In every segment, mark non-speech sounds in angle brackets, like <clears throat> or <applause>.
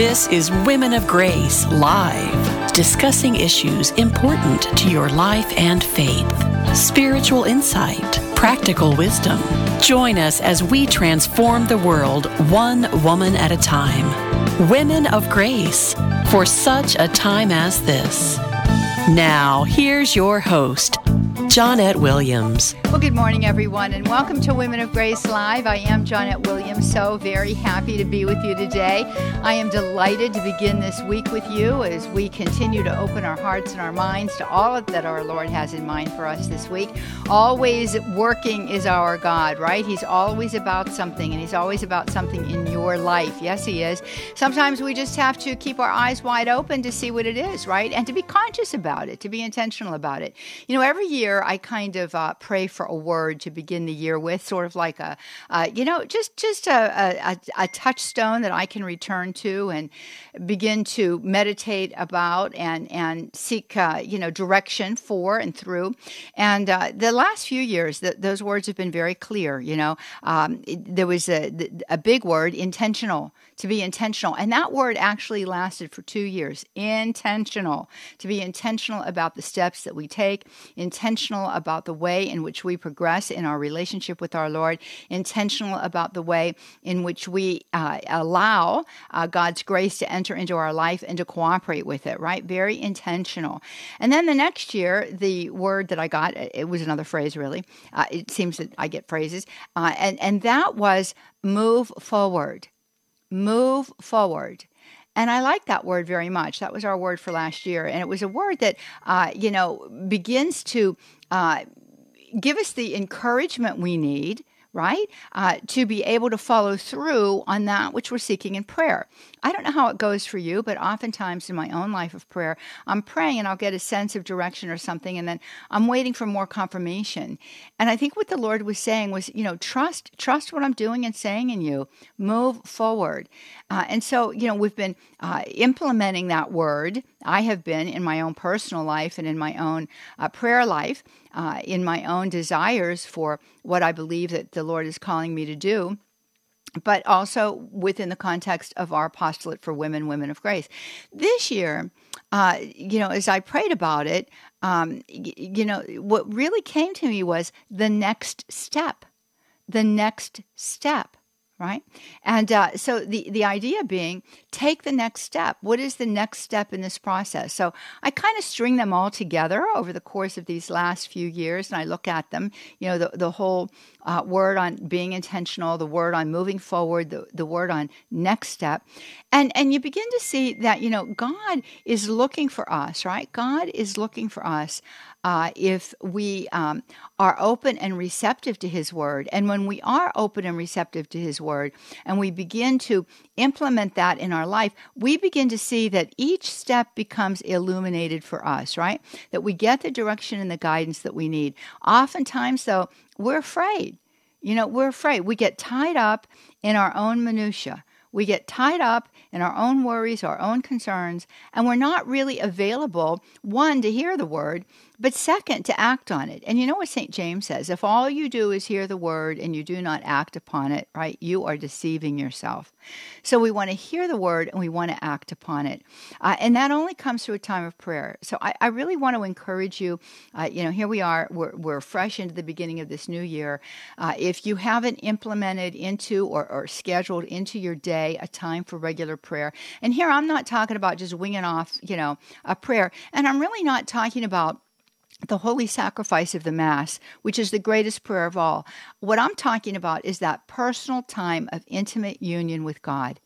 This is Women of Grace Live, discussing issues important to your life and faith, spiritual insight, practical wisdom. Join us as we transform the world one woman at a time. Women of Grace, for such a time as this. Now, here's your host, Johnnette Williams. Well, good morning, everyone, and welcome to Women of Grace Live. I am Johnnette Williams, so very happy to be with you today. I am delighted to begin this week with you as we continue to open our hearts and our minds to all that our Lord has in mind for us this week. Always working is our God, right? He's always about something, and He's always about something in your life. Yes, He is. Sometimes we just have to keep our eyes wide open to see what it is, right? And to be conscious about it, to be intentional about it. You know, every year I kind of uh, pray for a word to begin the year with, sort of like a, uh, you know, just just a, a, a touchstone that I can return to and begin to meditate about and and seek, uh, you know, direction for and through. And uh, the last few years, the, those words have been very clear. You know, um, it, there was a a big word, intentional to be intentional. And that word actually lasted for two years intentional, to be intentional about the steps that we take, intentional about the way in which we progress in our relationship with our Lord, intentional about the way in which we uh, allow uh, God's grace to enter into our life and to cooperate with it, right? Very intentional. And then the next year, the word that I got, it was another phrase really. Uh, it seems that I get phrases. Uh, and, and that was move forward move forward. And I like that word very much. That was our word for last year. And it was a word that, uh, you know, begins to uh, give us the encouragement we need right? Uh, to be able to follow through on that which we're seeking in prayer. I don't know how it goes for you, but oftentimes in my own life of prayer, I'm praying and I'll get a sense of direction or something, and then I'm waiting for more confirmation. And I think what the Lord was saying was, you know, trust, trust what I'm doing and saying in you. Move forward. Uh, and so, you know, we've been uh, implementing that word. I have been in my own personal life and in my own uh, prayer life, uh, in my own desires for what I believe that the Lord is calling me to do but also within the context of our apostolate for women, women of grace. This year, uh, you know, as I prayed about it, um, y- you know, what really came to me was the next step, the next step right? And uh, so the the idea being take the next step. What is the next step in this process? So I kind of string them all together over the course of these last few years, and I look at them. You know, the the whole uh, word on being intentional, the word on moving forward, the the word on next step, and and you begin to see that you know God is looking for us, right? God is looking for us uh, if we um, are open and receptive to His Word. And when we are open and receptive to His Word and we begin to implement that in our life, we begin to see that each step becomes illuminated for us, right? That we get the direction and the guidance that we need. Oftentimes, though, we're afraid. You know, we're afraid. We get tied up in our own minutiae. We get tied up in our own worries, our own concerns, and we're not really available, one, to hear the word, but second, to act on it. And you know what St. James says? If all you do is hear the word and you do not act upon it, right, you are deceiving yourself. So we want to hear the word and we want to act upon it. Uh, and that only comes through a time of prayer. So I, I really want to encourage you. Uh, you know, here we are, we're, we're fresh into the beginning of this new year. Uh, if you haven't implemented into or, or scheduled into your day a time for regular prayer, and here I'm not talking about just winging off, you know, a prayer, and I'm really not talking about the holy sacrifice of the Mass, which is the greatest prayer of all. What I'm talking about is that personal time of intimate union with God,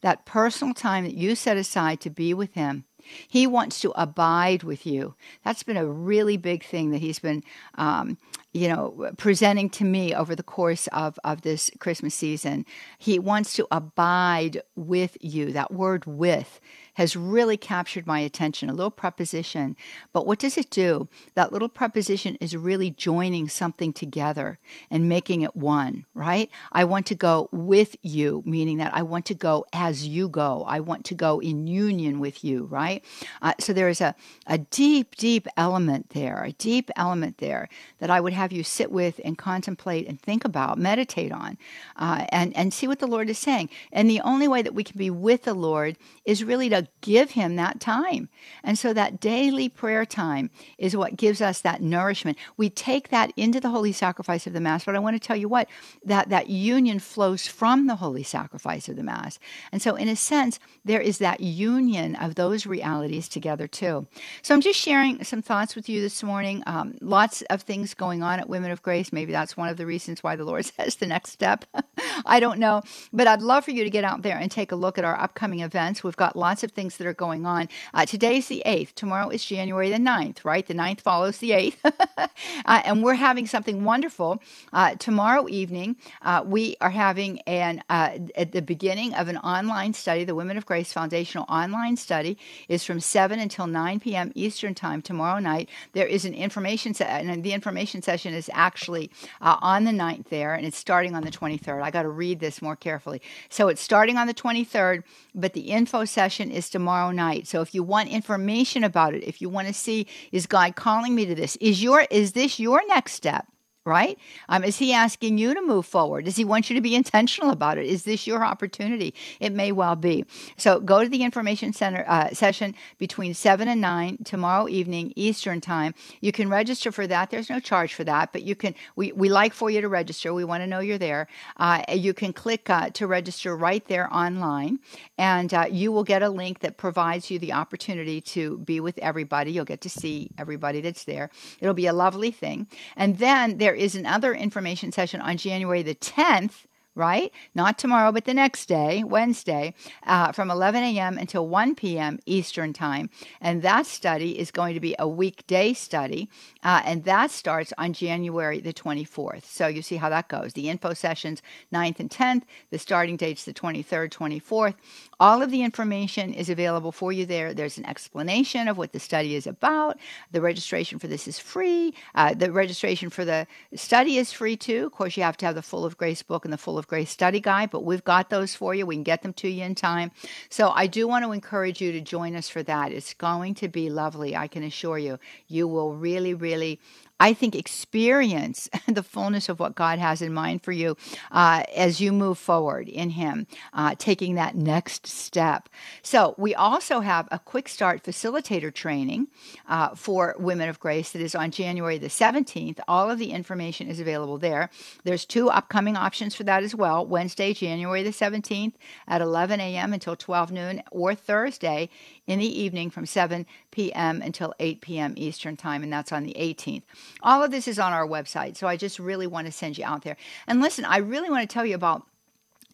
that personal time that you set aside to be with Him. He wants to abide with you. That's been a really big thing that He's been, um, you know, presenting to me over the course of, of this Christmas season. He wants to abide with you. That word with has really captured my attention. A little preposition. But what does it do? That little preposition is really joining something together and making it one, right? I want to go with you, meaning that I want to go as you go. I want to go in union with you, right? Uh, so there is a, a deep, deep element there, a deep element there that I would have have you sit with and contemplate and think about, meditate on, uh, and, and see what the Lord is saying. And the only way that we can be with the Lord is really to give Him that time. And so that daily prayer time is what gives us that nourishment. We take that into the holy sacrifice of the Mass, but I want to tell you what, that, that union flows from the holy sacrifice of the Mass. And so, in a sense, there is that union of those realities together too. So, I'm just sharing some thoughts with you this morning. Um, lots of things going on at Women of Grace. Maybe that's one of the reasons why the Lord <laughs> says the next step. <laughs> I don't know. But I'd love for you to get out there and take a look at our upcoming events. We've got lots of things that are going on. Uh, today's the 8th. Tomorrow is January the 9th, right? The 9th follows the 8th. <laughs> uh, and we're having something wonderful. Uh, tomorrow evening, uh, we are having an uh, at the beginning of an online study. The Women of Grace Foundational online study is from 7 until 9 p.m. Eastern Time tomorrow night. There is an information set, and the information session is actually uh, on the 9th there, and it's starting on the 23rd. I got to read this more carefully. So it's starting on the 23rd, but the info session is tomorrow night. So if you want information about it, if you want to see, is God calling me to this? Is your is this your next step? Right? Um, is he asking you to move forward? Does he want you to be intentional about it? Is this your opportunity? It may well be. So go to the information center uh, session between 7 and 9 tomorrow evening Eastern time. You can register for that. There's no charge for that, but you can, we, we like for you to register. We want to know you're there. Uh, you can click uh, to register right there online, and uh, you will get a link that provides you the opportunity to be with everybody. You'll get to see everybody that's there. It'll be a lovely thing. And then there is another information session on January the 10th right? Not tomorrow, but the next day, Wednesday, uh, from 11 a.m. until 1 p.m. Eastern Time. And that study is going to be a weekday study, uh, and that starts on January the 24th. So you see how that goes. The info sessions 9th and 10th, the starting date's the 23rd, 24th. All of the information is available for you there. There's an explanation of what the study is about. The registration for this is free. Uh, the registration for the study is free too. Of course, you have to have the Full of Grace book and the Full of Grace study guide, but we've got those for you. We can get them to you in time. So I do want to encourage you to join us for that. It's going to be lovely, I can assure you. You will really, really I think, experience <laughs> the fullness of what God has in mind for you uh, as you move forward in Him, uh, taking that next step. So, we also have a quick start facilitator training uh, for Women of Grace that is on January the 17th. All of the information is available there. There's two upcoming options for that as well Wednesday, January the 17th at 11 a.m. until 12 noon, or Thursday in the evening from 7 p.m. until 8 p.m. Eastern Time, and that's on the 18th. All of this is on our website, so I just really want to send you out there. And listen, I really want to tell you about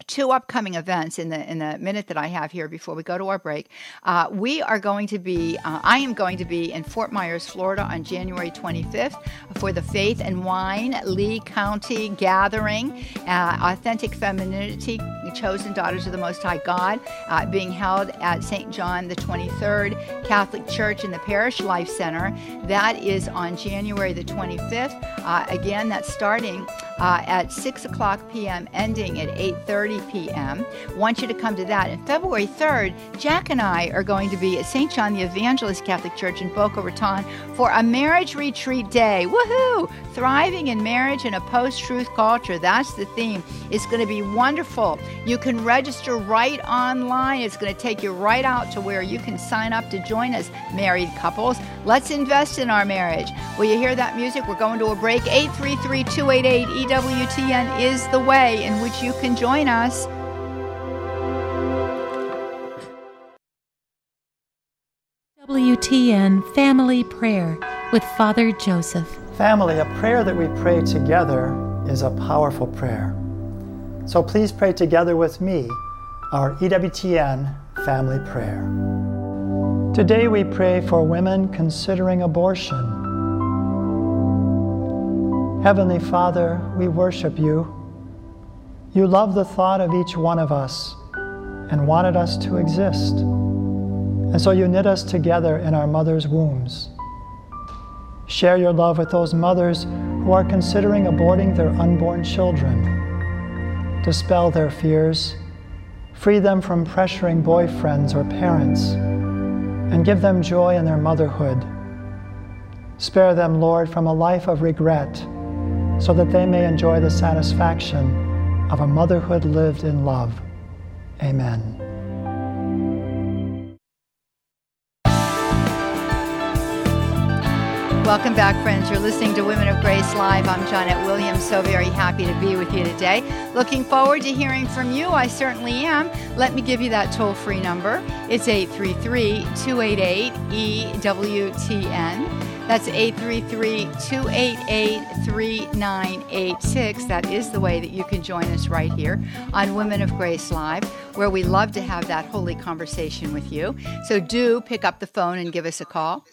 two upcoming events in the in the minute that I have here before we go to our break. Uh, we are going to be, uh, I am going to be in Fort Myers, Florida, on January 25th for the Faith and Wine Lee County Gathering, uh, Authentic Femininity, Chosen Daughters of the Most High God, uh, being held at St. John the 23rd Catholic Church in the Parish Life Center. That is on January the 25th. Uh, again, that's starting uh, at 6 o'clock p.m., ending at 8:30 p.m. Want you to come to that. And February 3rd, Jack and I are going to be at St. John the Evangelist Catholic Church in Boca Raton for a marriage retreat day. Woohoo! Thriving in marriage in a post-truth culture. That's the theme. It's going to be wonderful. You can register right online. It's going to take you right out to where you can sign up to join us, married couples. Let's invest in our marriage. Will you hear that music? We're going to a break. 833 288 EWTN is the way in which you can join us. WTN Family Prayer with Father Joseph. Family, a prayer that we pray together is a powerful prayer. So please pray together with me our EWTN family prayer. Today we pray for women considering abortion. Heavenly Father, we worship you. You love the thought of each one of us and wanted us to exist. And so you knit us together in our mother's wombs. Share your love with those mothers who are considering aborting their unborn children. Dispel their fears, free them from pressuring boyfriends or parents, and give them joy in their motherhood. Spare them, Lord, from a life of regret so that they may enjoy the satisfaction of a motherhood lived in love. Amen. Welcome back, friends. You're listening to Women of Grace Live. I'm Johnnette Williams. So very happy to be with you today. Looking forward to hearing from you. I certainly am. Let me give you that toll free number. It's 833 288 EWTN. That's 833 288 3986. That is the way that you can join us right here on Women of Grace Live, where we love to have that holy conversation with you. So do pick up the phone and give us a call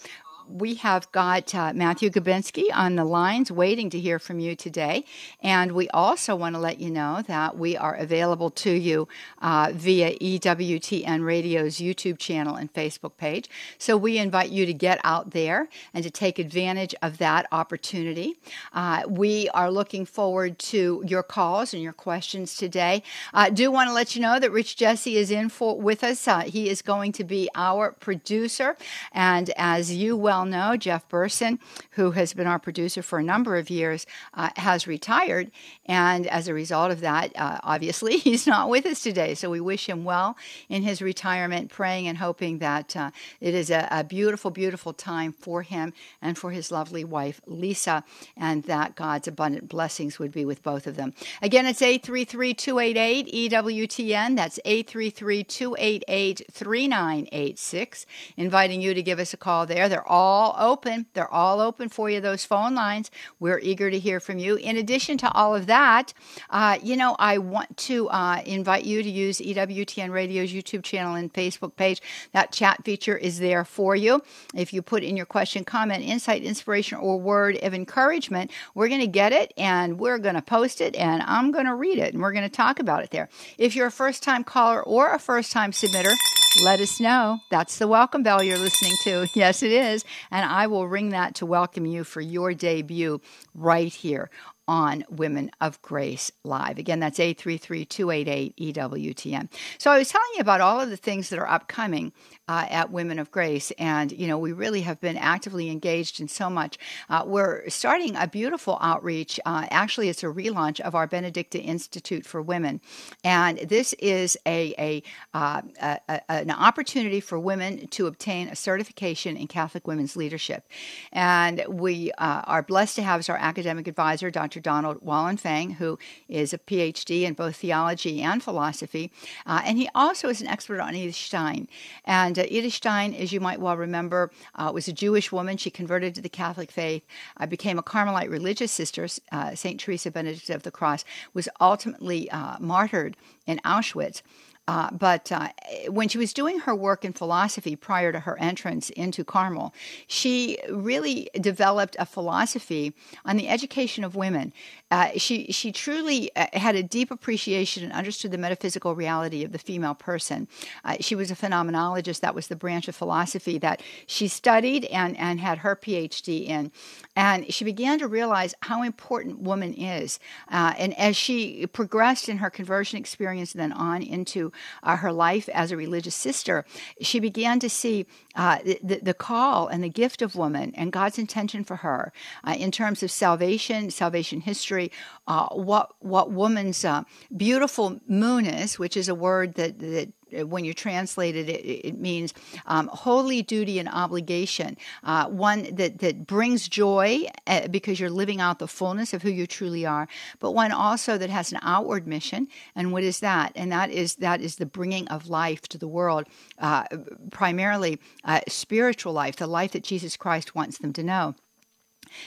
we have got uh, Matthew Gabinski on the lines waiting to hear from you today. And we also want to let you know that we are available to you uh, via EWTN Radio's YouTube channel and Facebook page. So we invite you to get out there and to take advantage of that opportunity. Uh, we are looking forward to your calls and your questions today. I do want to let you know that Rich Jesse is in for, with us. Uh, he is going to be our producer. And as you well know, Jeff Burson, who has been our producer for a number of years, uh, has retired. And as a result of that, uh, obviously, <laughs> he's not with us today. So we wish him well in his retirement, praying and hoping that uh, it is a, a beautiful, beautiful time for him and for his lovely wife, Lisa, and that God's abundant blessings would be with both of them. Again, it's 833 288 EWTN. That's 833 288 3986. Inviting you to give us a call there. They're all all open. They're all open for you, those phone lines. We're eager to hear from you. In addition to all of that, uh, you know, I want to uh, invite you to use EWTN Radio's YouTube channel and Facebook page. That chat feature is there for you. If you put in your question, comment, insight, inspiration, or word of encouragement, we're going to get it and we're going to post it and I'm going to read it and we're going to talk about it there. If you're a first time caller or a first time submitter, let us know. That's the welcome bell you're listening to. <laughs> Yes, it is. And I will ring that to welcome you for your debut right here on Women of Grace Live. Again, that's 833 288 EWTN. So I was telling you about all of the things that are upcoming uh, at Women of Grace, and you know, we really have been actively engaged in so much. Uh, we're starting a beautiful outreach. Uh, actually, it's a relaunch of our Benedicta Institute for Women, and this is a, a, uh, a, a an opportunity for women to obtain a certification in Catholic women's leadership. And we uh, are blessed to have as our academic advisor, Dr. Dr. Donald Wallenfang, who is a PhD in both theology and philosophy. Uh, and he also is an expert on Edith Stein. And uh, Edith Stein, as you might well remember, uh, was a Jewish woman. She converted to the Catholic faith, uh, became a Carmelite religious sister. Uh, St. Teresa Benedicta of the Cross was ultimately uh, martyred in Auschwitz. Uh, but uh, when she was doing her work in philosophy prior to her entrance into Carmel, she really developed a philosophy on the education of women. Uh, she she truly uh, had a deep appreciation and understood the metaphysical reality of the female person. Uh, she was a phenomenologist. That was the branch of philosophy that she studied and and had her PhD in. And she began to realize how important woman is. Uh, and as she progressed in her conversion experience, and then on into uh, her life as a religious sister, she began to see the, the call and the gift of woman and God's intention for her in terms of salvation, salvation history, uh, what what woman's uh, beautiful munus, which is a word that that uh, when you translate it, it, it means um, holy duty and obligation, uh, one that, that brings joy uh, because you're living out the fullness of who you truly are, but one also that has an outward mission. And what is that? And that is that is the bringing of life to the world, uh, primarily uh, spiritual life, the life that Jesus Christ wants them to know.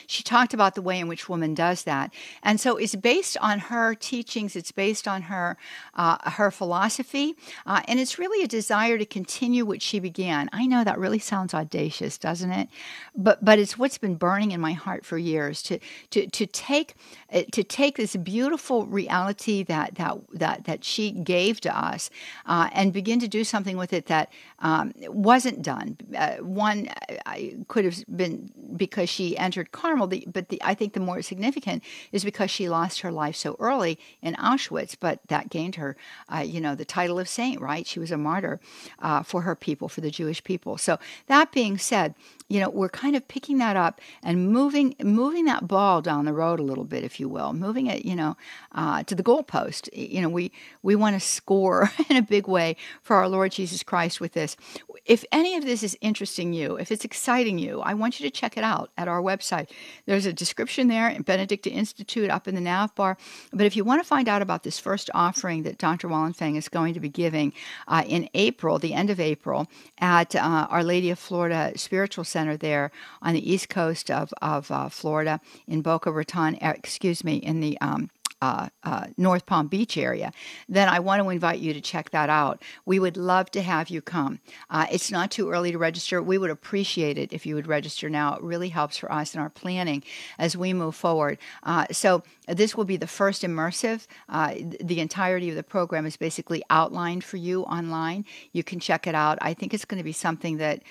She talked about the way in which woman does that, and so it's based on her teachings. It's based on her uh, her philosophy, uh, and it's really a desire to continue what she began. I know that really sounds audacious, doesn't it? But but it's what's been burning in my heart for years to to to take uh, to take this beautiful reality that that that that she gave to us uh, and begin to do something with it that um, wasn't done. Uh, one I could have been because she entered Carmel. The, but the, I think the more significant is because she lost her life so early in Auschwitz. But that gained her, uh, you know, the title of saint. Right? She was a martyr uh, for her people, for the Jewish people. So that being said, you know, we're kind of picking that up and moving moving that ball down the road a little bit, if you will, moving it, you know, uh, to the goalpost. You know, we we want to score <laughs> in a big way for our Lord Jesus Christ with this. If any of this is interesting you, if it's exciting you, I want you to check it out at our website. There's a description there in Benedicta Institute up in the nav bar. But if you want to find out about this first offering that Dr. Wallenfang is going to be giving uh, in April, the end of April, at uh, Our Lady of Florida Spiritual Center there on the east coast of, of uh, Florida in Boca Raton, uh, excuse me, in the um, uh, uh, North Palm Beach area, then I want to invite you to check that out. We would love to have you come. Uh, it's not too early to register. We would appreciate it if you would register now. It really helps for us in our planning as we move forward. Uh, so, this will be the first immersive. Uh, the entirety of the program is basically outlined for you online. You can check it out. I think it's going to be something that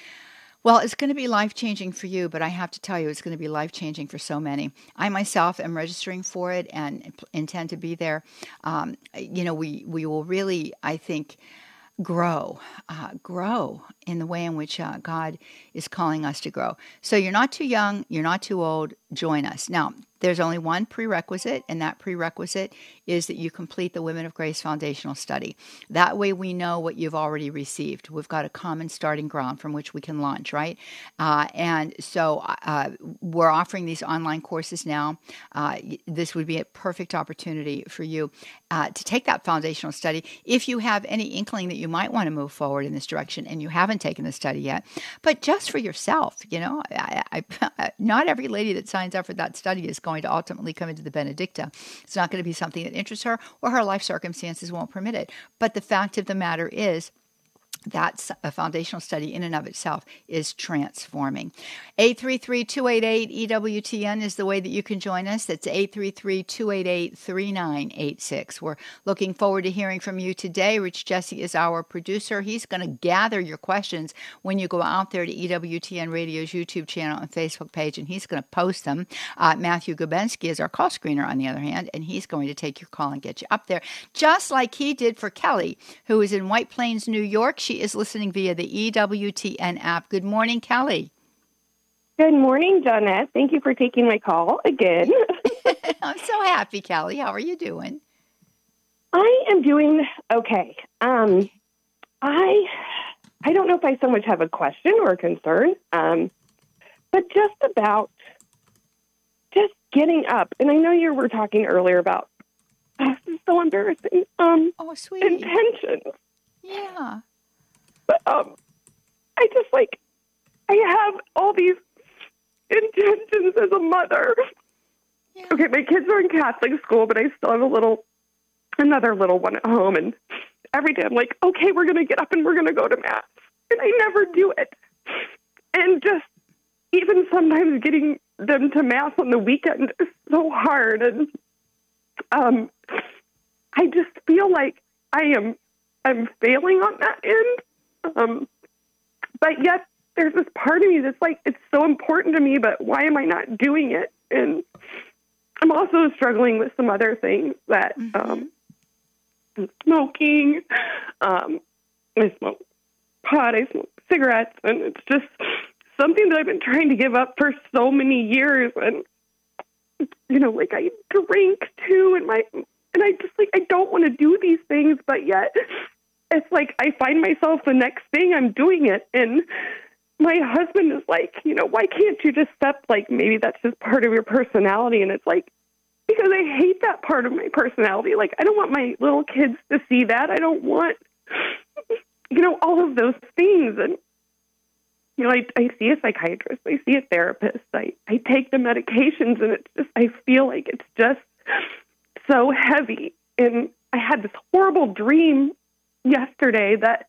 well, it's going to be life changing for you, but I have to tell you, it's going to be life changing for so many. I myself am registering for it and intend to be there. Um, you know, we we will really, I think, grow, uh, grow in the way in which uh, God is calling us to grow. So you're not too young, you're not too old. Join us now. There's only one prerequisite, and that prerequisite is that you complete the Women of Grace Foundational Study. That way, we know what you've already received. We've got a common starting ground from which we can launch, right? Uh, and so uh, we're offering these online courses now. Uh, this would be a perfect opportunity for you uh, to take that foundational study. If you have any inkling that you might want to move forward in this direction and you haven't taken the study yet, but just for yourself, you know, I, I, <laughs> not every lady that signs up for that study is going going to ultimately come into the Benedicta. It's not going to be something that interests her or her life circumstances won't permit it. But the fact of the matter is, that's a foundational study in and of itself is transforming. 833-288-EWTN is the way that you can join us. That's 833-288-3986. We're looking forward to hearing from you today. Rich Jesse is our producer. He's going to gather your questions when you go out there to EWTN Radio's YouTube channel and Facebook page, and he's going to post them. Uh, Matthew Gubensky is our call screener, on the other hand, and he's going to take your call and get you up there, just like he did for Kelly, who is in White Plains, New York. She is listening via the EWTN app. Good morning, Kelly. Good morning, Johnnette. Thank you for taking my call again. <laughs> <laughs> I'm so happy, Kelly. How are you doing? I am doing okay. Um, I I don't know if I so much have a question or a concern, um, but just about just getting up. And I know you were talking earlier about oh, this is so embarrassing. Um, oh, sweet intentions. Yeah. But um, I just like I have all these intentions as a mother. Yeah. Okay, my kids are in Catholic school, but I still have a little, another little one at home, and every day I'm like, okay, we're gonna get up and we're gonna go to mass, and I never do it, and just even sometimes getting them to mass on the weekend is so hard, and um, I just feel like I am I'm failing on that end. Um, but yet there's this part of me that's like, it's so important to me, but why am I not doing it? And I'm also struggling with some other things that mm-hmm. um, smoking. Um, I smoke pot. I smoke cigarettes, and it's just something that I've been trying to give up for so many years. And you know, like I drink too, and my and I just like I don't want to do these things, but yet it's like I find myself the next thing I'm doing it. And my husband is like, you know, why can't you just step like maybe that's just part of your personality? And it's like, because I hate that part of my personality. Like, I don't want my little kids to see that. I don't want, you know, all of those things. And, you know, I, I see a psychiatrist, I see a therapist, I, I take the medications, and it's just, I feel like it's just so heavy. And I had this horrible dream yesterday that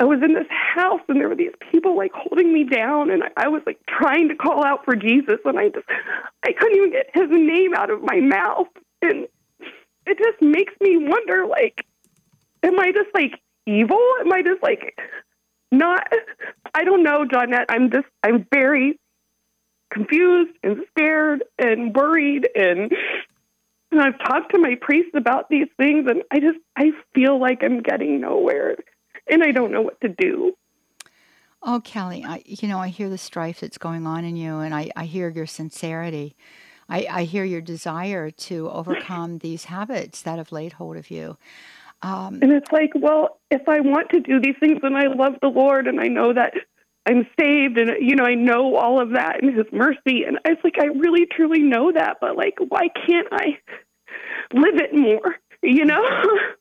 I was in this house and there were these people like holding me down and I, I was like trying to call out for Jesus and I just I couldn't even get his name out of my mouth and it just makes me wonder like am I just like evil? Am I just like not I don't know, Johnnette. I'm just I'm very confused and scared and worried and and I've talked to my priest about these things and I just I feel like I'm getting nowhere and I don't know what to do. Oh, Kelly, I, you know, I hear the strife that's going on in you, and I, I hear your sincerity. I, I hear your desire to overcome <laughs> these habits that have laid hold of you. Um, and it's like, well, if I want to do these things and I love the Lord and I know that I'm saved and, you know, I know all of that and His mercy, and it's like, I really truly know that, but like, why can't I live it more, you know?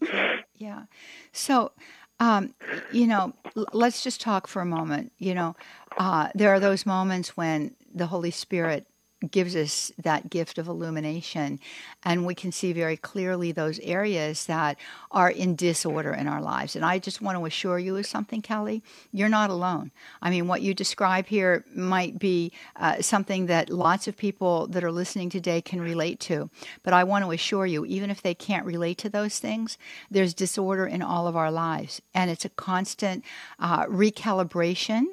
<laughs> yeah. So, um, you know, l- let's just talk for a moment. You know, uh, there are those moments when the Holy Spirit gives us that gift of illumination. And we can see very clearly those areas that are in disorder in our lives. And i just want to assure you of something kelly. You're not alone. I mean what you describe here might be uh, something that lots of people that are listening today can relate to. But i want to assure you even if they can't relate to those things there's disorder in all of our lives. And it's a constant uh, recalibration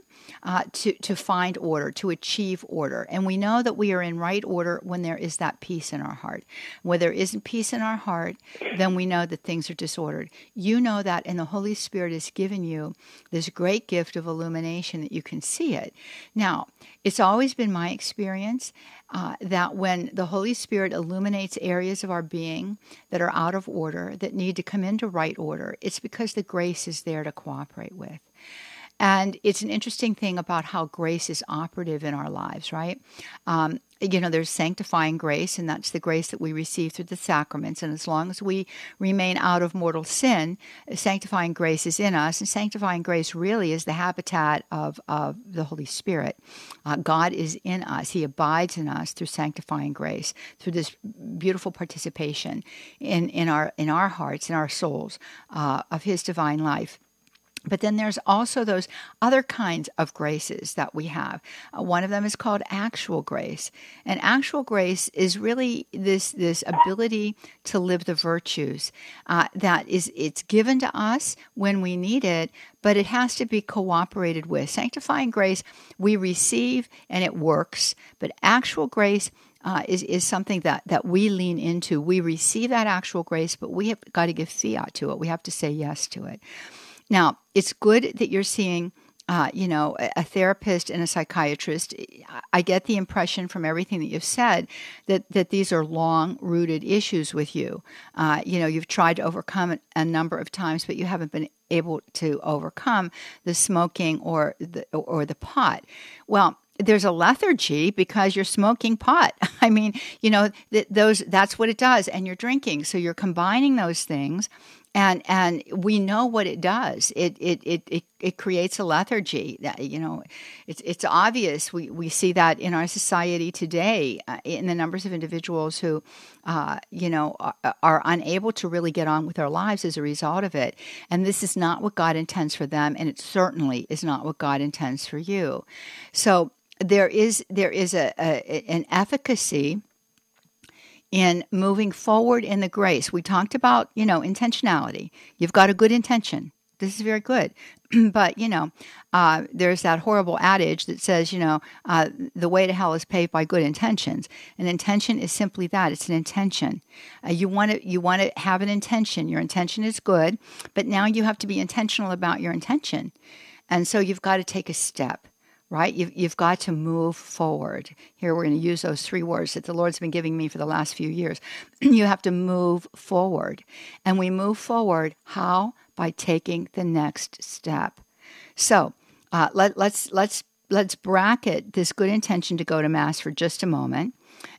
uh, to, to find order, to achieve order. And we know that we are in right order when there is that peace in our heart. When there isn't peace in our heart, then we know that things are disordered. You know that, and the Holy Spirit has given you this great gift of illumination that you can see it. Now, it's always been my experience uh, that when the Holy Spirit illuminates areas of our being that are out of order, that need to come into right order, it's because the grace is there to cooperate with. And it's an interesting thing about how grace is operative in our lives, right? Um, you know, there's sanctifying grace, and that's the grace that we receive through the sacraments. And as long as we remain out of mortal sin, sanctifying grace is in us. And sanctifying grace really is the habitat of, of the Holy Spirit. Uh, God is in us, He abides in us through sanctifying grace, through this beautiful participation in, in, our, in our hearts, in our souls, uh, of His divine life. But then there's also those other kinds of graces that we have. Uh, one of them is called actual grace. And actual grace is really this, this ability to live the virtues uh, that is it's given to us when we need it, but it has to be cooperated with. Sanctifying grace we receive and it works, but actual grace uh, is, is something that, that we lean into. We receive that actual grace, but we have got to give fiat to it. We have to say yes to it. Now, it's good that you're seeing, uh, you know, a, therapist and a psychiatrist. I get the impression from everything that you've said that that these are long-rooted issues with you. Uh, you know, you've tried to overcome it a number of times, but you haven't been able to overcome the smoking or the or the pot. Well, there's a lethargy because you're smoking pot. <laughs> I mean, you know, th- those that's what it does and you're drinking. So you're combining those things and and we know what it does. It it it it, it creates a lethargy. That you know, it's it's obvious. We we see that in our society today, uh, in the numbers of individuals who, uh, you know, are, are, unable to really get on with their lives as a result of it. And this is not what God intends for them, and it certainly is not what God intends for you. So there is there is a, a an efficacy in moving forward in the grace. We talked about, you know, intentionality. You've got a good intention. This is very good. <clears throat> but, you know, uh, there's that horrible adage that says, you know, uh, the way to hell is paved by good intentions. An intention is simply that it's an intention. Uh, you want to you want to have an intention. Your intention is good, but now you have to be intentional about your intention. And so you've got to take a step right? You've, you've got to move forward. Here we're going to use those three words that the Lord's been giving me for the last few years. <clears throat> you have to move forward. And we move forward how? By taking the next step. So uh, let, let's, let's, let's bracket this good intention to go to Mass for just a moment.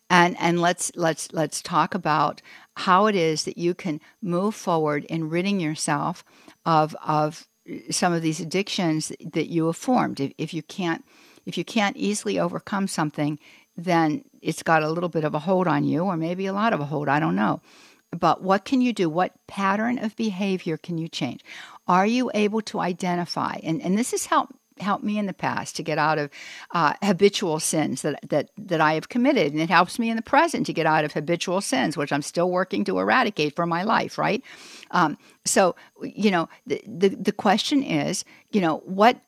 And, and let's let's let's talk about how it is that you can move forward in ridding yourself of of some of these addictions that you have formed. If, if you can't if you can't easily overcome something, then it's got a little bit of a hold on you, or maybe a lot of a hold. I don't know. But what can you do? What pattern of behavior can you change? Are you able to identify? And, and this has helped helped me in the past to get out of uh, habitual sins that, that, that I have committed. And it helps me in the present to get out of habitual sins, which I'm still working to eradicate from my life, right? Um, so, you know, the, the, the question is, you know, what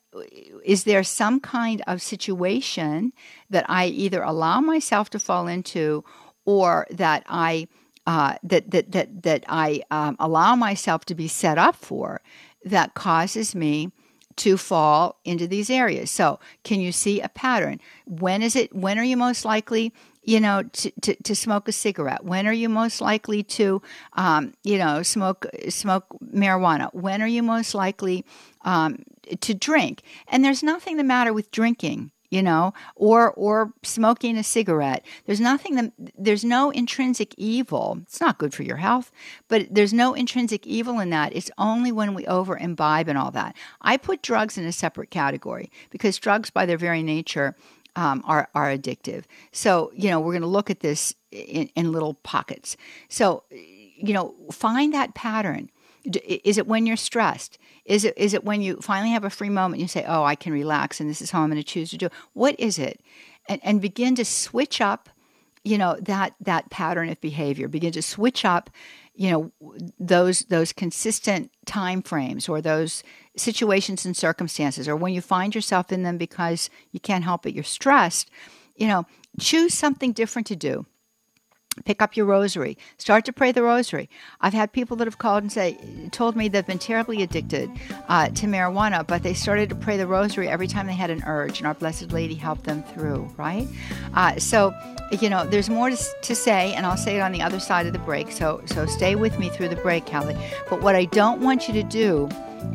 is there some kind of situation that I either allow myself to fall into or that I uh, that that that that I um, allow myself to be set up for that causes me to fall into these areas. So, can you see a pattern? When is it? When are you most likely? You know, to, to, to smoke a cigarette. When are you most likely to, um, you know, smoke smoke marijuana? When are you most likely um, to drink? And there's nothing the matter with drinking you know, or or smoking a cigarette. There's nothing that there's no intrinsic evil. It's not good for your health, but there's no intrinsic evil in that. It's only when we over imbibe and all that. I put drugs in a separate category because drugs, by their very nature, um, are are addictive. So you know we're going to look at this in, in little pockets. So you know find that pattern. Is it when you're stressed? Is it is it when you finally have a free moment you say, "Oh, I can relax and this is how I'm going to choose to do." What is it? And and begin to switch up, you know, that that pattern of behavior. Begin to switch up, you know, those those consistent time frames or those situations and circumstances or when you find yourself in them because you can't help it, you're stressed, you know, choose something different to do pick up your rosary. Start to pray the rosary. I've had people that have called and say told me they've been terribly addicted uh, to marijuana but they started to pray the rosary every time they had an urge and our blessed lady helped them through right? Uh, so you know there's more to, to say and i'll say it on the other side of the break so so stay with me through the break kelly. But what i don't want you to do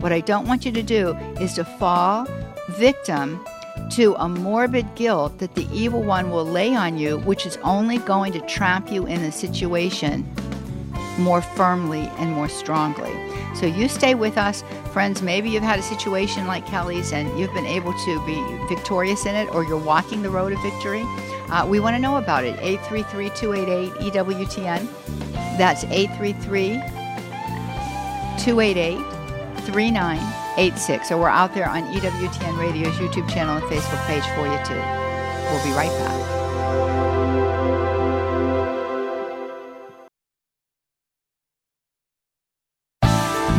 what i don't want you to do is to fall victim to a morbid guilt that the evil one will lay on you, which is only going to trap you in the situation more firmly and more strongly. So you stay with us. Friends, maybe you've had a situation like Kelly's and you've been able to be victorious in it or you're walking the road of victory. Uh, we want to know about it. 833 288 EWTN. That's 833 288 3986. So we're out there on EWTN Radio's YouTube channel and Facebook page for you too. We'll be right back.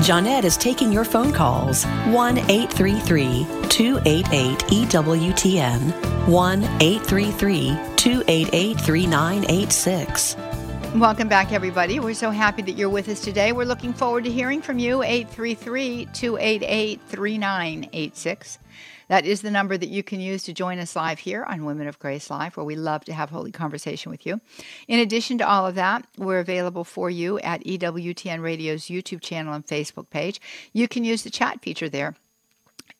Johnnette is taking your phone calls 1 833 288 EWTN 1 833 288 3986. Welcome back, everybody. We're so happy that you're with us today. We're looking forward to hearing from you. 833 288 3986. That is the number that you can use to join us live here on Women of Grace Live, where we love to have holy conversation with you. In addition to all of that, we're available for you at EWTN Radio's YouTube channel and Facebook page. You can use the chat feature there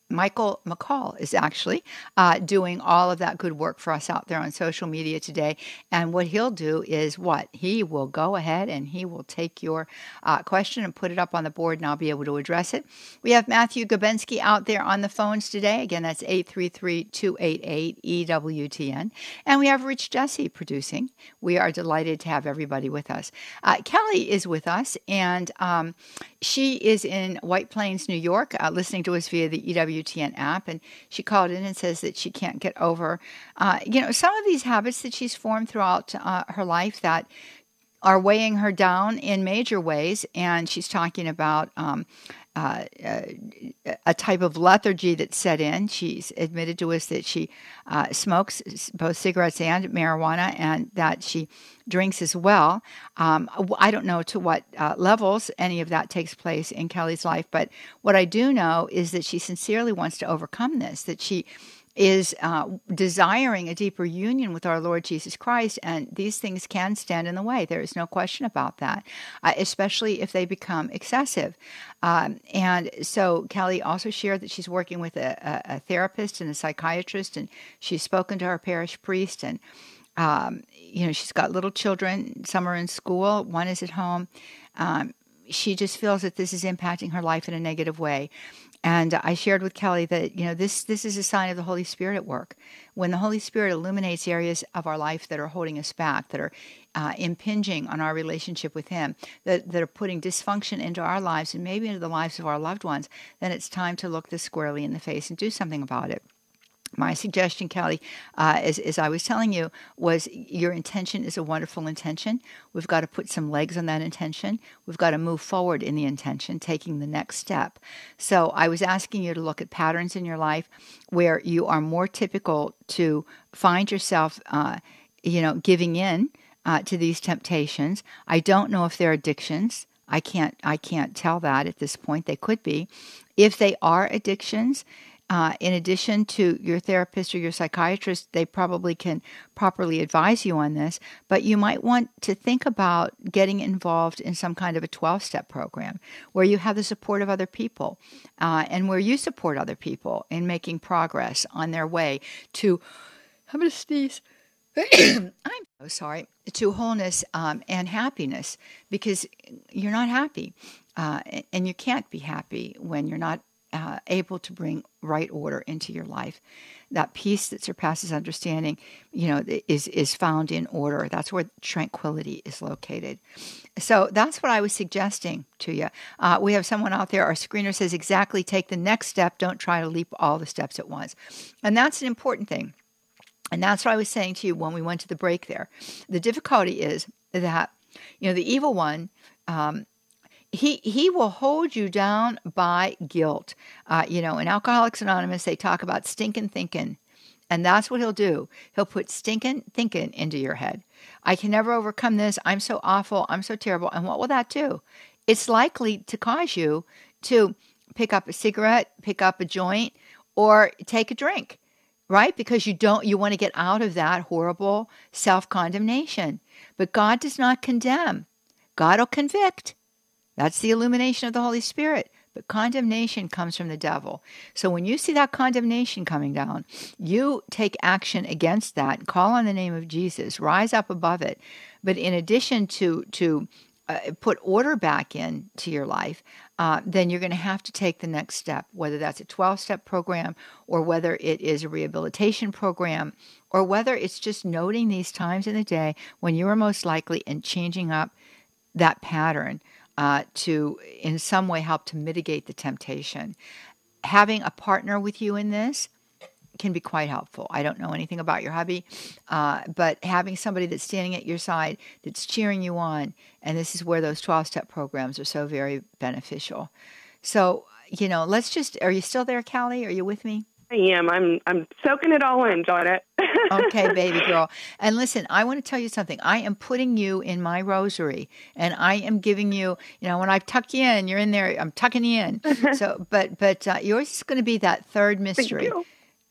Michael McCall is actually uh, doing all of that good work for us out there on social media today. And what he'll do is what? He will go ahead and he will take your uh, question and put it up on the board, and I'll be able to address it. We have Matthew Gabensky out there on the phones today. Again, that's 833 288 EWTN. And we have Rich Jesse producing. We are delighted to have everybody with us. Uh, Kelly is with us, and um, she is in White Plains, New York, uh, listening to us via the EWTN app, and she called in and says that she can't get over, uh, you know, some of these habits that she's formed throughout uh, her life that are weighing her down in major ways. And she's talking about um, uh, a type of lethargy that set in. She's admitted to us that she uh, smokes both cigarettes and marijuana, and that she drinks as well. Um, I don't know to what uh, levels any of that takes place in Kelly's life, but what I do know is that she sincerely wants to overcome this. That she is uh, desiring a deeper union with our Lord Jesus Christ, and these things can stand in the way. There is no question about that, uh, especially if they become excessive. Um, and so Kelly also shared that she's working with a, a, a, therapist and a psychiatrist, and she's spoken to her parish priest, and um, you know she's got little children. Some are in school, one is at home. Um, she just feels that this is impacting her life in a negative way. And I shared with Kelly that you know this this is a sign of the Holy Spirit at work. When the Holy Spirit illuminates areas of our life that are holding us back, that are uh, impinging on our relationship with Him, that that are putting dysfunction into our lives and maybe into the lives of our loved ones, then it's time to look this squarely in the face and do something about it. My suggestion, Kelly, uh, as, as I was telling you, was your intention is a wonderful intention. We've got to put some legs on that intention. We've got to move forward in the intention, taking the next step. So I was asking you to look at patterns in your life where you are more typical to find yourself, uh, you know, giving in uh, to these temptations. I don't know if they're addictions. I can't I can't tell that at this point. They could be. If they are addictions, uh, in addition to your therapist or your psychiatrist, they probably can properly advise you on this, but you might want to think about getting involved in some kind of a 12 step program where you have the support of other people uh, and where you support other people in making progress on their way to, I'm going to sneeze. <clears throat> I'm so sorry, to wholeness um, and happiness because you're not happy. Uh, and you can't be happy when you're not uh, able to bring right order into your life. That peace that surpasses understanding, you know, is is found in order. That's where tranquility is located. So that's what I was suggesting to you. Uh, we have someone out there. Our screener says exactly. Take the next step. Don't try to leap all the steps at once, and that's an important thing. And that's what I was saying to you when we went to the break. There, the difficulty is that you know the evil one um, he he will hold you down by guilt. Uh, you know, in Alcoholics Anonymous, they talk about stinking thinking, and that's what he'll do. He'll put stinking thinking into your head. I can never overcome this. I'm so awful. I'm so terrible. And what will that do? It's likely to cause you to pick up a cigarette, pick up a joint, or take a drink, right? Because you don't you want to get out of that horrible self condemnation. But God does not condemn. God will convict. That's the illumination of the Holy Spirit. But condemnation comes from the devil. So when you see that condemnation coming down, you take action against that, call on the name of Jesus, rise up above it. But in addition to to uh, put order back into your life, uh, then you're going to have to take the next step, whether that's a 12 step program or whether it is a rehabilitation program or whether it's just noting these times in the day when you are most likely and changing up that pattern uh, to, in some way, help to mitigate the temptation. Having a partner with you in this can be quite helpful. I don't know anything about your hubby, uh, but having somebody that's standing at your side, that's cheering you on, and this is where those 12 step programs are so very beneficial. So, you know, let's just, are you still there, Kelly? Are you with me? I am. I'm I'm soaking it all in, Johnnette. <laughs> okay, baby girl. And listen, I want to tell you something. I am putting you in my rosary and I am giving you, you know, when I tuck you in, you're in there, I'm tucking you in. <laughs> so, but but uh, yours is going to be that third mystery. Thank you.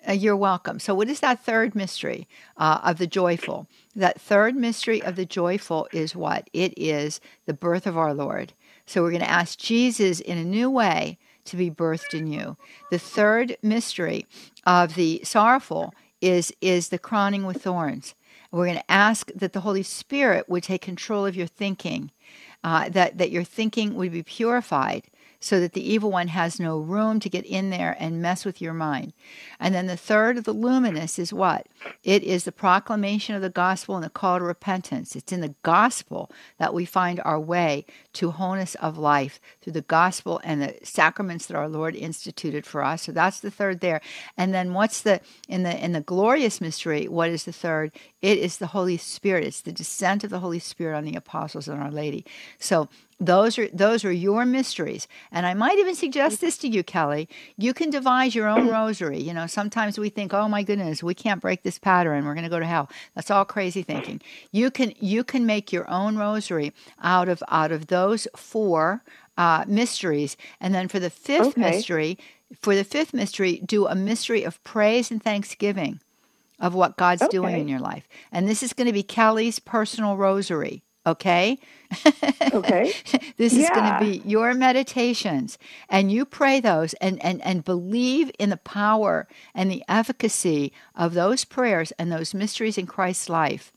Uh, you're welcome. So, what is that third mystery uh, of the joyful? That third mystery of the joyful is what? It is the birth of our Lord. So, we're going to ask Jesus in a new way to be birthed in you. The third mystery of the sorrowful is, is the crowning with thorns. We're going to ask that the Holy Spirit would take control of your thinking, uh, that, that your thinking would be purified, so that the evil one has no room to get in there and mess with your mind. And then the third of the luminous is what? It is the proclamation of the gospel and the call to repentance. It's in the gospel that we find our way to wholeness of life through the gospel and the sacraments that our Lord instituted for us. So that's the third there. And then what's the in the in the glorious mystery, what is the third? It is the Holy Spirit. It's the descent of the Holy Spirit on the apostles and our lady. So those are those are your mysteries. And I might even suggest this to you, Kelly. You can devise your own rosary. You know, sometimes we think, "Oh my goodness, we can't break this pattern. We're going to go to hell." That's all crazy thinking. You can you can make your own rosary out of out of those four uh, mysteries, and then for the fifth Okay. mystery, for the fifth mystery, do a mystery of praise and thanksgiving of what God's doing in your life. And this is going to be Kelly's personal rosary. Okay. Okay. <laughs> this is going to be your meditations and you pray those and, and, and believe in the power and the efficacy of those prayers and those mysteries in Christ's life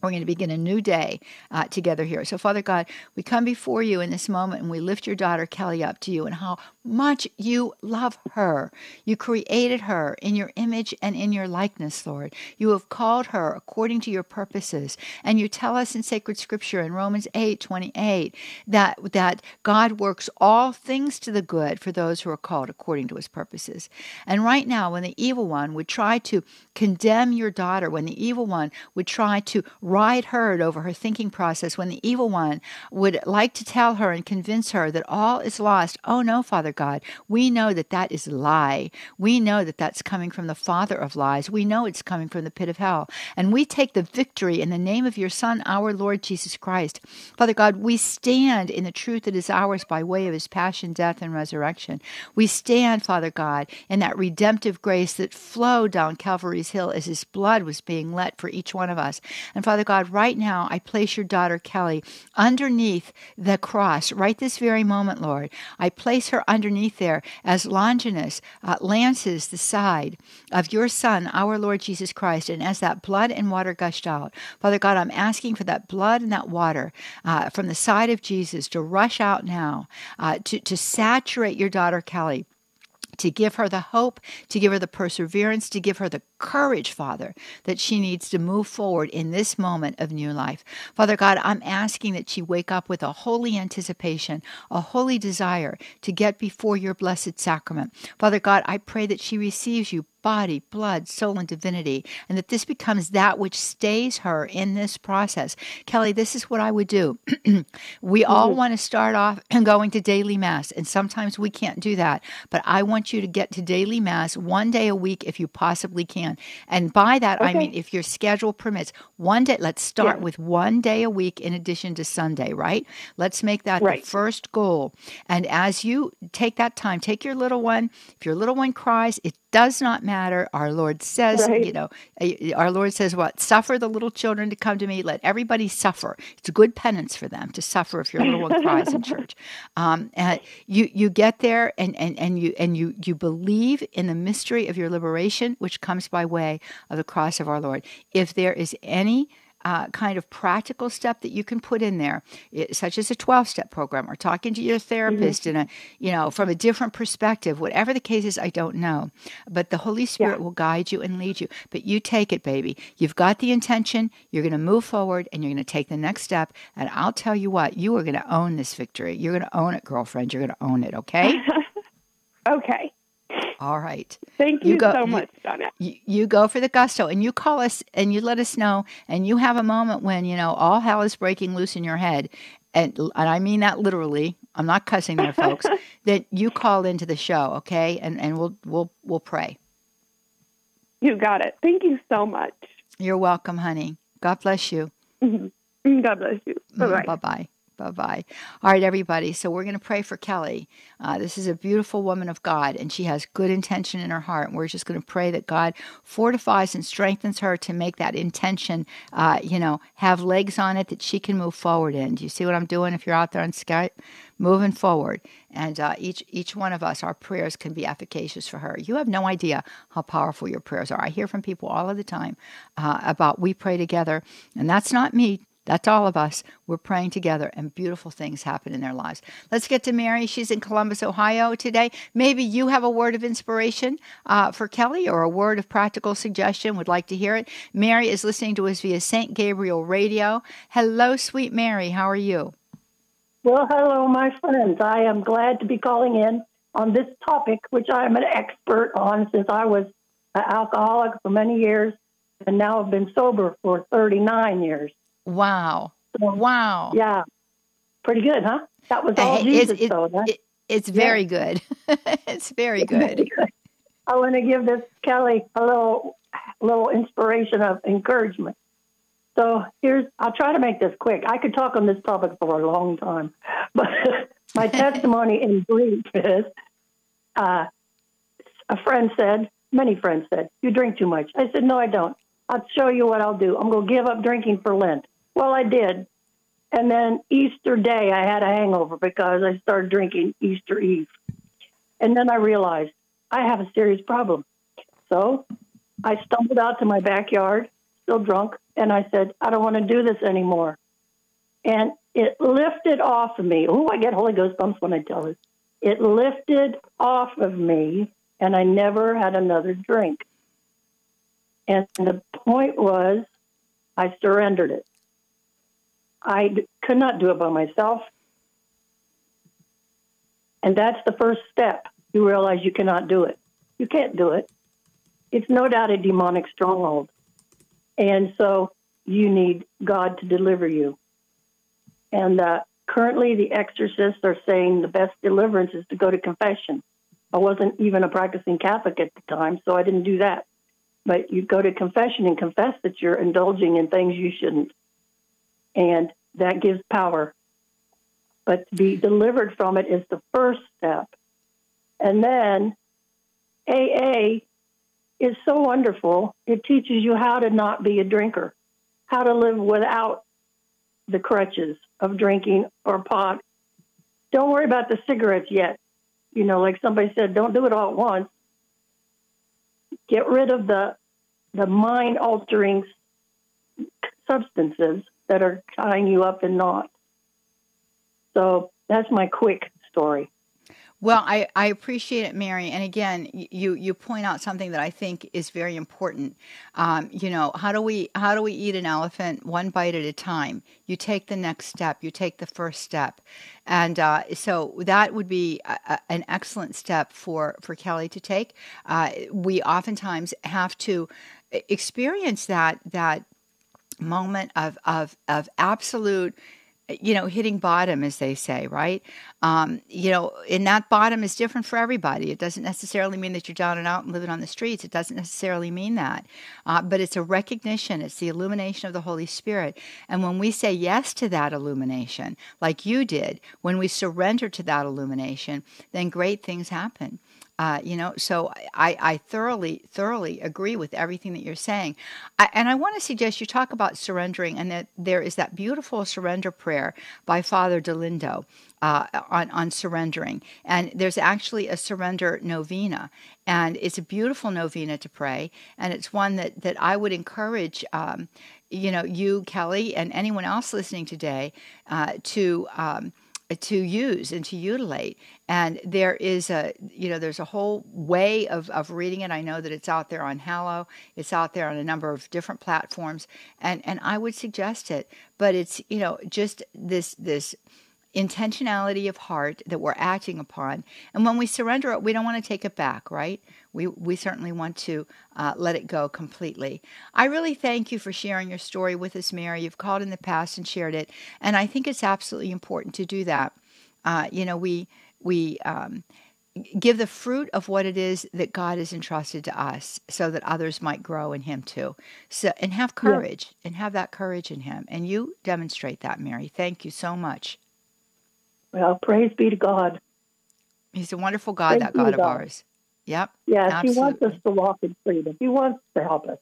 we're going to begin a new day uh, together here. So, Father God, we come before you in this moment and we lift your daughter Kelly up to you and how much you love her. You created her in your image and in your likeness, Lord. You have called her according to your purposes. And you tell us in sacred scripture in Romans 8 28 that, that God works all things to the good for those who are called according to his purposes. And right now, when the evil one would try to condemn your daughter, when the evil one would try to ride herd over her thinking process when the evil one would like to tell her and convince her that all is lost. Oh no, Father God, we know that that is a lie. We know that that's coming from the father of lies. We know it's coming from the pit of hell. And we take the victory in the name of your Son, our Lord Jesus Christ. Father God, we stand in the truth that is ours by way of his passion, death, and resurrection. We stand, Father God, in that redemptive grace that flowed down Calvary's Hill as his blood was being let for each one of us. And Father God, right now I place your daughter Kelly underneath the cross, right this very moment, Lord. I place her underneath there as Longinus uh, lances the side of your Son, our Lord Jesus Christ, and as that blood and water gushed out. Father God, I'm asking for that blood and that water uh, from the side of Jesus to rush out now, uh, to, to saturate your daughter Kelly to give her the hope, to give her the perseverance, to give her the courage, Father, that she needs to move forward in this moment of new life. Father God, I'm asking that she wake up with a holy anticipation, a holy desire to get before your blessed sacrament. Father God, I pray that she receives you body, blood, soul, and divinity, and that this becomes that which stays her in this process. Kelly, this is what I would do. <clears throat> we all mm-hmm. want to start off <clears throat> and going to daily mass, and sometimes we can't do that. But I want you to get to daily mass one day a week if you possibly can. And by that, okay. I mean if your schedule permits, one day, let's start yeah. with one day a week in addition to Sunday, right? Let's make that right. the first goal. And as you take that time, take your little one. If your little one cries, it does not matter. Our Lord says, right. you know, our Lord says what? Suffer the little children to come to me. Let everybody suffer. It's a good penance for them to suffer if your little one cries in church. <laughs> Um, and you you get there and, and, and you and you you believe in the mystery of your liberation, which comes by way of the cross of our Lord. If there is any uh, kind of practical step that you can put in there, it, such as a 12 step program or talking to your therapist mm-hmm. in a, you know, from a different perspective, whatever the case is, I don't know. But the Holy Spirit yeah. will guide you and lead you. But you take it, baby. You've got the intention, you're going to move forward and you're going to take the next step. And I'll tell you what, you are going to own this victory. You're going to own it, girlfriend. You're going to own it, okay? <laughs> okay. All right. Thank you, you go, so much, Donna. You, you, go for the gusto and you call us and you let us know and you have a moment when, you know, all hell is breaking loose in your head. And, and I mean that literally. I'm not cussing there, folks. <laughs> that you call into the show, okay? And and we'll we'll we'll pray. You got it. Thank you so much. You're welcome, honey. God bless you. Mm-hmm. <laughs> God bless you. Bye bye. Bye bye. Bye bye. All right, everybody. So we're going to pray for Kelly. Uh, this is a beautiful woman of God, and she has good intention in her heart. And we're just going to pray that God fortifies and strengthens her to make that intention, uh, you know, have legs on it that she can move forward in. Do you see what I'm doing? If you're out there on Skype, moving forward, and uh, each each one of us, our prayers can be efficacious for her. You have no idea how powerful your prayers are. I hear from people all of the time uh, about we pray together, and that's not me that's all of us. We're praying together, and beautiful things happen in their lives. Let's get to Mary. She's in Columbus, Ohio today. Maybe you have a word of inspiration uh, for Kelly or a word of practical suggestion. Would like to hear it. Mary is listening to us via St. Gabriel Radio. Hello, sweet Mary. How are you? Well, hello, my friends. I am glad to be calling in on this topic, which I am an expert on since I was an alcoholic for many years and now have been sober for 39 years. Wow. So, wow. Yeah. Pretty good, huh? That was all Jesus, it, though. It, it's very yeah. good. <laughs> it's very good. I want to give this Kelly a little, little inspiration of encouragement. So here's, I'll try to make this quick. I could talk on this topic for a long time, <laughs> but my <laughs> testimony in brief is uh, a friend said, many friends said, You drink too much. I said, No, I don't. I'll show you what I'll do. I'm going to give up drinking for Lent. Well, I did. And then Easter Day, I had a hangover because I started drinking Easter Eve. And then I realized I have a serious problem. So I stumbled out to my backyard, still drunk, And I said, I don't want to do this anymore. And it lifted off of me. Oh, I get Holy Ghost bumps when I tell this. It lifted off of me, and I never had another drink. And the point was, I surrendered it. I could not do it by myself. And that's the first step. You realize you cannot do it. You can't do it. It's no doubt a demonic stronghold. And so you need God to deliver you. And uh, currently, the exorcists are saying the best deliverance is to go to confession. I wasn't even a practicing Catholic at the time, so I didn't do that. But you go to confession and confess that you're indulging in things you shouldn't. And that gives power. But to be delivered from it is the first step. And then AA is so wonderful. It teaches you how to not be a drinker, how to live without the crutches of drinking or pot. Don't worry about the cigarettes yet. You know, like somebody said, don't do it all at once. Get rid of the the mind altering substances that are tying you up in knots. So that's my quick story. Well, I, I appreciate it, Mary. And again, you you point out something that I think is very important. Um, you know, how do we how do we eat an elephant one bite at a time? You take the next step. You take the first step, and uh, so that would be a, a, an excellent step for for Kelly to take. Uh, we oftentimes have to experience that that moment of of of absolute you know, hitting bottom, as they say, right? Um, you know, and that bottom is different for everybody. It doesn't necessarily mean that you're down and out and living on the streets. It doesn't necessarily mean that. Uh, but it's a recognition, it's the illumination of the Holy Spirit. And when we say yes to that illumination, like you did, when we surrender to that illumination, then great things happen. Uh, you know, so I, I thoroughly, thoroughly agree with everything that you're saying. I, and I want to suggest you talk about surrendering, and that there is that beautiful surrender prayer by Father Dolindo uh, on, on surrendering. And there's actually a surrender novena, and it's a beautiful novena to pray. And it's one that, that I would encourage. Um, you know, you, Kelly, and anyone else listening today, uh, to um, Uh, to use and to utilate. And there is a you know there's a whole way of, of reading it. I know that it's out there on hallow. It's out there on a number of different platforms. And and i would suggest it. But it's you know just this this intentionality of heart that we're acting upon. And when we surrender it, we don't want to take it back, right? We, we certainly want to uh, let it go completely. I really thank you for sharing your story with us, Mary. You've called in the past and shared it. And I think it's absolutely important to do that. Uh, you know, we, we, um, give the fruit of what it is that God has entrusted to us so that others might grow in him too. So and have courage yeah. and have that courage in him. And you demonstrate that, Mary. Thank you so much. Well, praise be to God. He's a wonderful God, that God, of ours. Yep. Yes, absolutely. He wants us to walk in freedom. He wants to help us.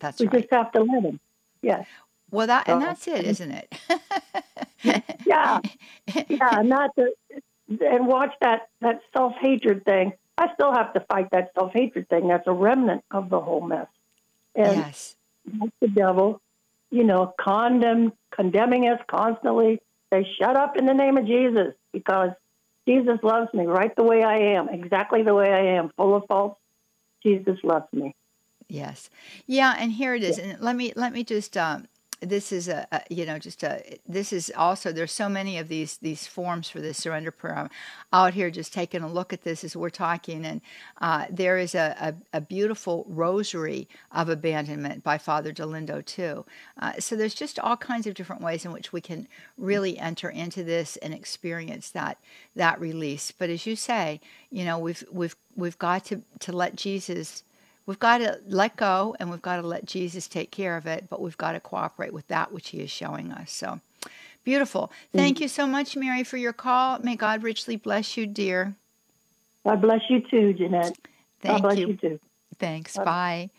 That's we right. We just have to let Him. Yes. Well, that and that's it, isn't it? <laughs> yeah, yeah. Not the and watch that that self hatred thing. I still have to fight that self hatred thing. That's a remnant of the whole mess. And yes, that's the devil. You know, condemn, condemning us constantly, They shut up in the name of Jesus because Jesus loves me right the way I am, exactly the way I am, full of faults. Jesus loves me. Yes. Yeah, and here it is. Yeah. And let me let me just um, this is a, a, you know just a this is also there's so many of these these forms for this surrender prayer. I'm out here just taking a look at this as we're talking and uh, there is a, a, a, beautiful rosary of abandonment by father dolindo too. Uh, so there's just all kinds of different ways in which we can really enter into this and experience that that release. But as you say you know we've we've we've got to to let jesus We've got to let go and we've got to let Jesus take care of it, but we've got to cooperate with that which He is showing us. So beautiful. Mm-hmm. Thank you so much, Mary, for your call. May God richly bless you, dear. God bless you too, Johnnette. Thank God bless you. you too. Thanks. Bye. Bye.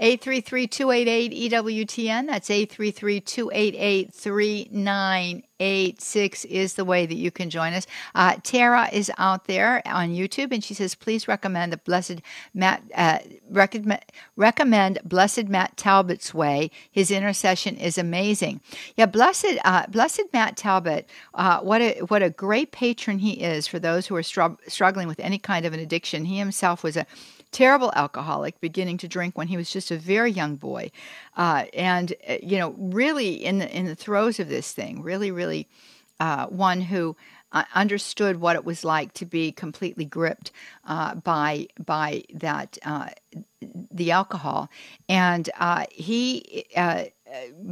833-288-EWTN. That's 833-288-3986 is the way that you can join us. Uh, Tara is out there on YouTube, and she says, please recommend the Blessed Matt, uh, recommend, recommend Blessed Matt Talbot's way. His intercession is amazing. Yeah, Blessed, uh, Blessed Matt Talbot, uh, what a what a great patron he is for those who are str- struggling with any kind of an addiction. He himself was a terrible alcoholic, beginning to drink when he was just a very young boy, uh, and uh, you know, really in the in the throes of this thing, really, really uh, one who uh, understood what it was like to be completely gripped uh, by by that uh, the alcohol, and he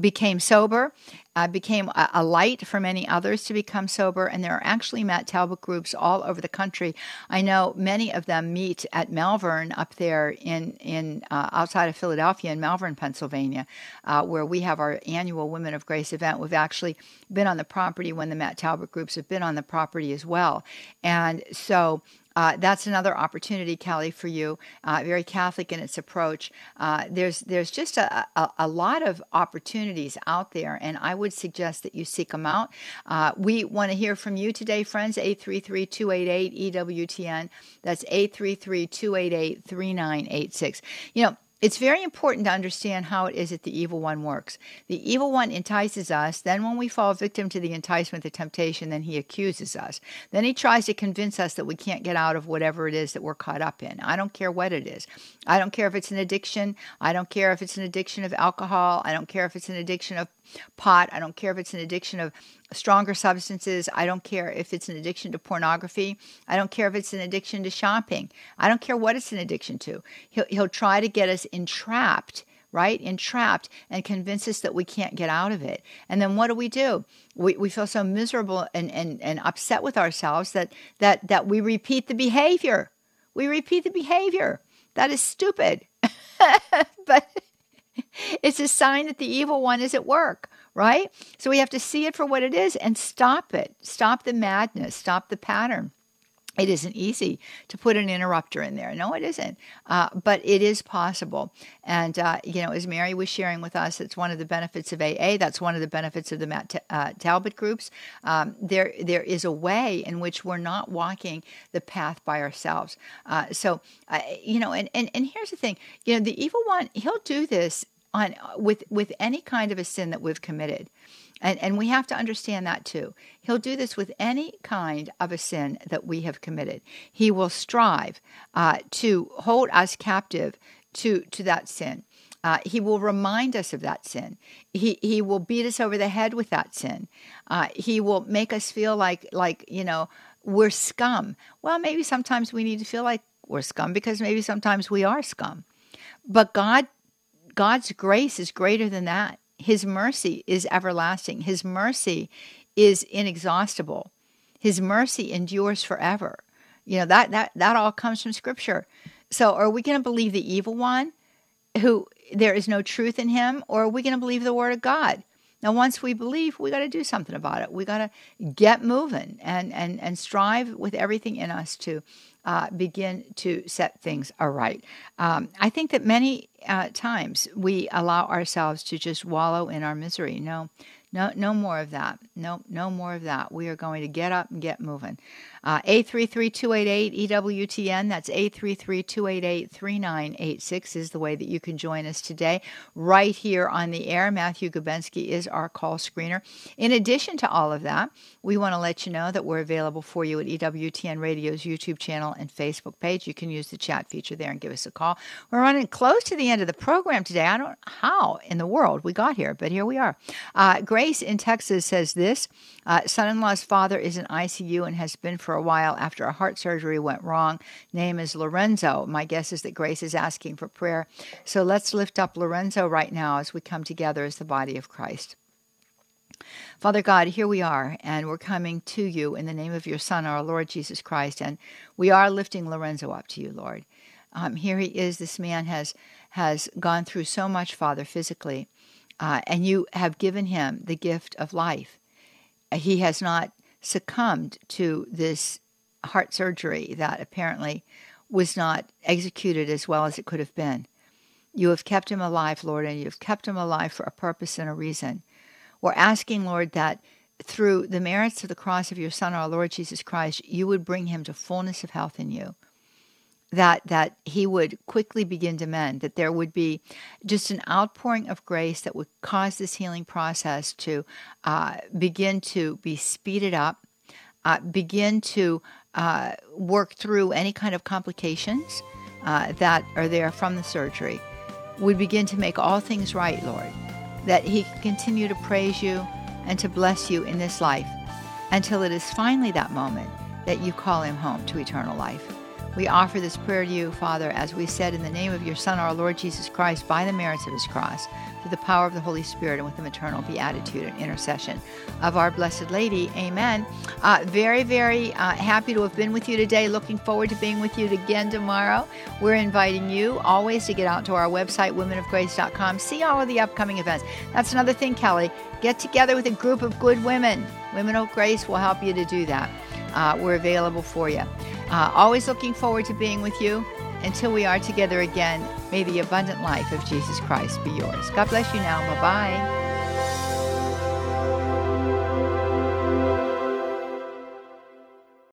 became sober, uh, became a, a, light for many others to become sober. And there are actually Matt Talbot groups all over the country. I know many of them meet at Malvern up there in in uh, outside of Philadelphia in Malvern, Pennsylvania, uh, where we have our annual Women of Grace event. We've actually been on the property when the Matt Talbot groups have been on the property as well, and so uh, that's another opportunity, Kelly, for you. Uh, very Catholic in its approach. Uh, there's there's just a, a, a, lot of opportunities out there, and I would suggest that you seek them out. Uh, we want to hear from you today, friends. 833-288 EWTN. That's 833-288-3986. You know it's very important to understand how it is that the evil one works. The evil one entices us, then, when we fall victim to the enticement, the temptation, then he accuses us. Then he tries to convince us that we can't get out of whatever it is that we're caught up in. I don't care what it is. I don't care if it's an addiction. I don't care if it's an addiction of alcohol. I don't care if it's an addiction of pot. I don't care if it's an addiction of stronger substances. I don't care if it's an addiction to pornography. I don't care if it's an addiction to shopping. I don't care what it's an addiction to. He'll, he'll try to get us entrapped right? Entrapped and convince us that we can't get out of it. And then what do we do? We, we feel so miserable and, and, and upset with ourselves that, that, that we repeat the behavior. We repeat the behavior. That is stupid. <laughs> but <laughs> it's a sign that the evil one is at work, right? So we have to see it for what it is and stop it. Stop the madness, stop the pattern. It isn't easy to put an interrupter in there. No, it isn't. Uh, but it is possible. And, uh, you know, as Mary was sharing with us, it's one of the benefits of AA. That's one of the benefits of the Matt uh, Talbot groups. Um, there, there is a way in which we're not walking the path by ourselves. Uh, so, uh, you know, and, and, and here's the thing you know, the evil one, he'll do this on with with any kind of a sin that we've committed. And, and we have to understand that too. He'll do this with any kind of a sin that we have committed. He will strive uh, to hold us captive to, to that sin. Uh, he will remind us of that sin. He, he will beat us over the head with that sin. Uh, he will make us feel like, like, you know, we're scum. Well, maybe sometimes we need to feel like we're scum because maybe sometimes we are scum. But God, God's grace is greater than that. His mercy is everlasting. His mercy is inexhaustible. His mercy endures forever. You know, that that that all comes from scripture. So are we going to believe the evil one who there is no truth in him or are we going to believe the word of God? Now, once we believe, we got to do something about it. We got to get moving and, and, and strive with everything in us to uh, begin to set things aright. Um, I think that many uh, times we allow ourselves to just wallow in our misery. No, no, no more of that. No, no more of that. We are going to get up and get moving. Uh, 833-288-EWTN. That's 833-288-3986 is the way that you can join us today right here on the air. Matthew Gubensky is our call screener. In addition to all of that, we want to let you know that we're available for you at EWTN Radio's YouTube channel and Facebook page. You can use the chat feature there and give us a call. We're running close to the end of the program today. I don't know how in the world we got here, but here we are. Uh, Grace in Texas says this uh, Son in law's father is in ICU and has been for a while after a heart surgery went wrong. Name is Lorenzo. My guess is that Grace is asking for prayer. So let's lift up Lorenzo right now as we come together as the body of Christ. Father God, here we are, and we're coming to you in the name of your Son, our Lord Jesus Christ, and we are lifting Lorenzo up to you, Lord. Um, here he is. This man has has gone through so much, Father, physically, uh, and you have given him the gift of life. He has not succumbed to this heart surgery that apparently was not executed as well as it could have been. You have kept him alive, Lord, and you've kept him alive for a purpose and a reason. We're asking, Lord, that through the merits of the cross of your Son, our Lord Jesus Christ, you would bring him to fullness of health in you. That that he would quickly begin to mend, that there would be just an outpouring of grace that would cause this healing process to uh, begin to be speeded up, uh, begin to uh, work through any kind of complications uh, that are there from the surgery, would begin to make all things right, Lord. That he can continue to praise you and to bless you in this life until it is finally that moment that you call him home to eternal life. We offer this prayer to you, Father, as we said in the name of your Son, our Lord Jesus Christ, by the merits of his cross, through the power of the Holy Spirit, and with the maternal beatitude and intercession of our Blessed Lady. Amen. Uh, very, very uh, happy to have been with you today. Looking forward to being with you again tomorrow. We're inviting you always to get out to our website, womenofgrace.com, see all of the upcoming events. That's another thing, Kelly. Get together with a group of good women. Women of Grace will help you to do that. Uh, we're available for you. Uh, always looking forward to being with you. Until we are together again, may the abundant life of Jesus Christ be yours. God bless you now. Bye bye.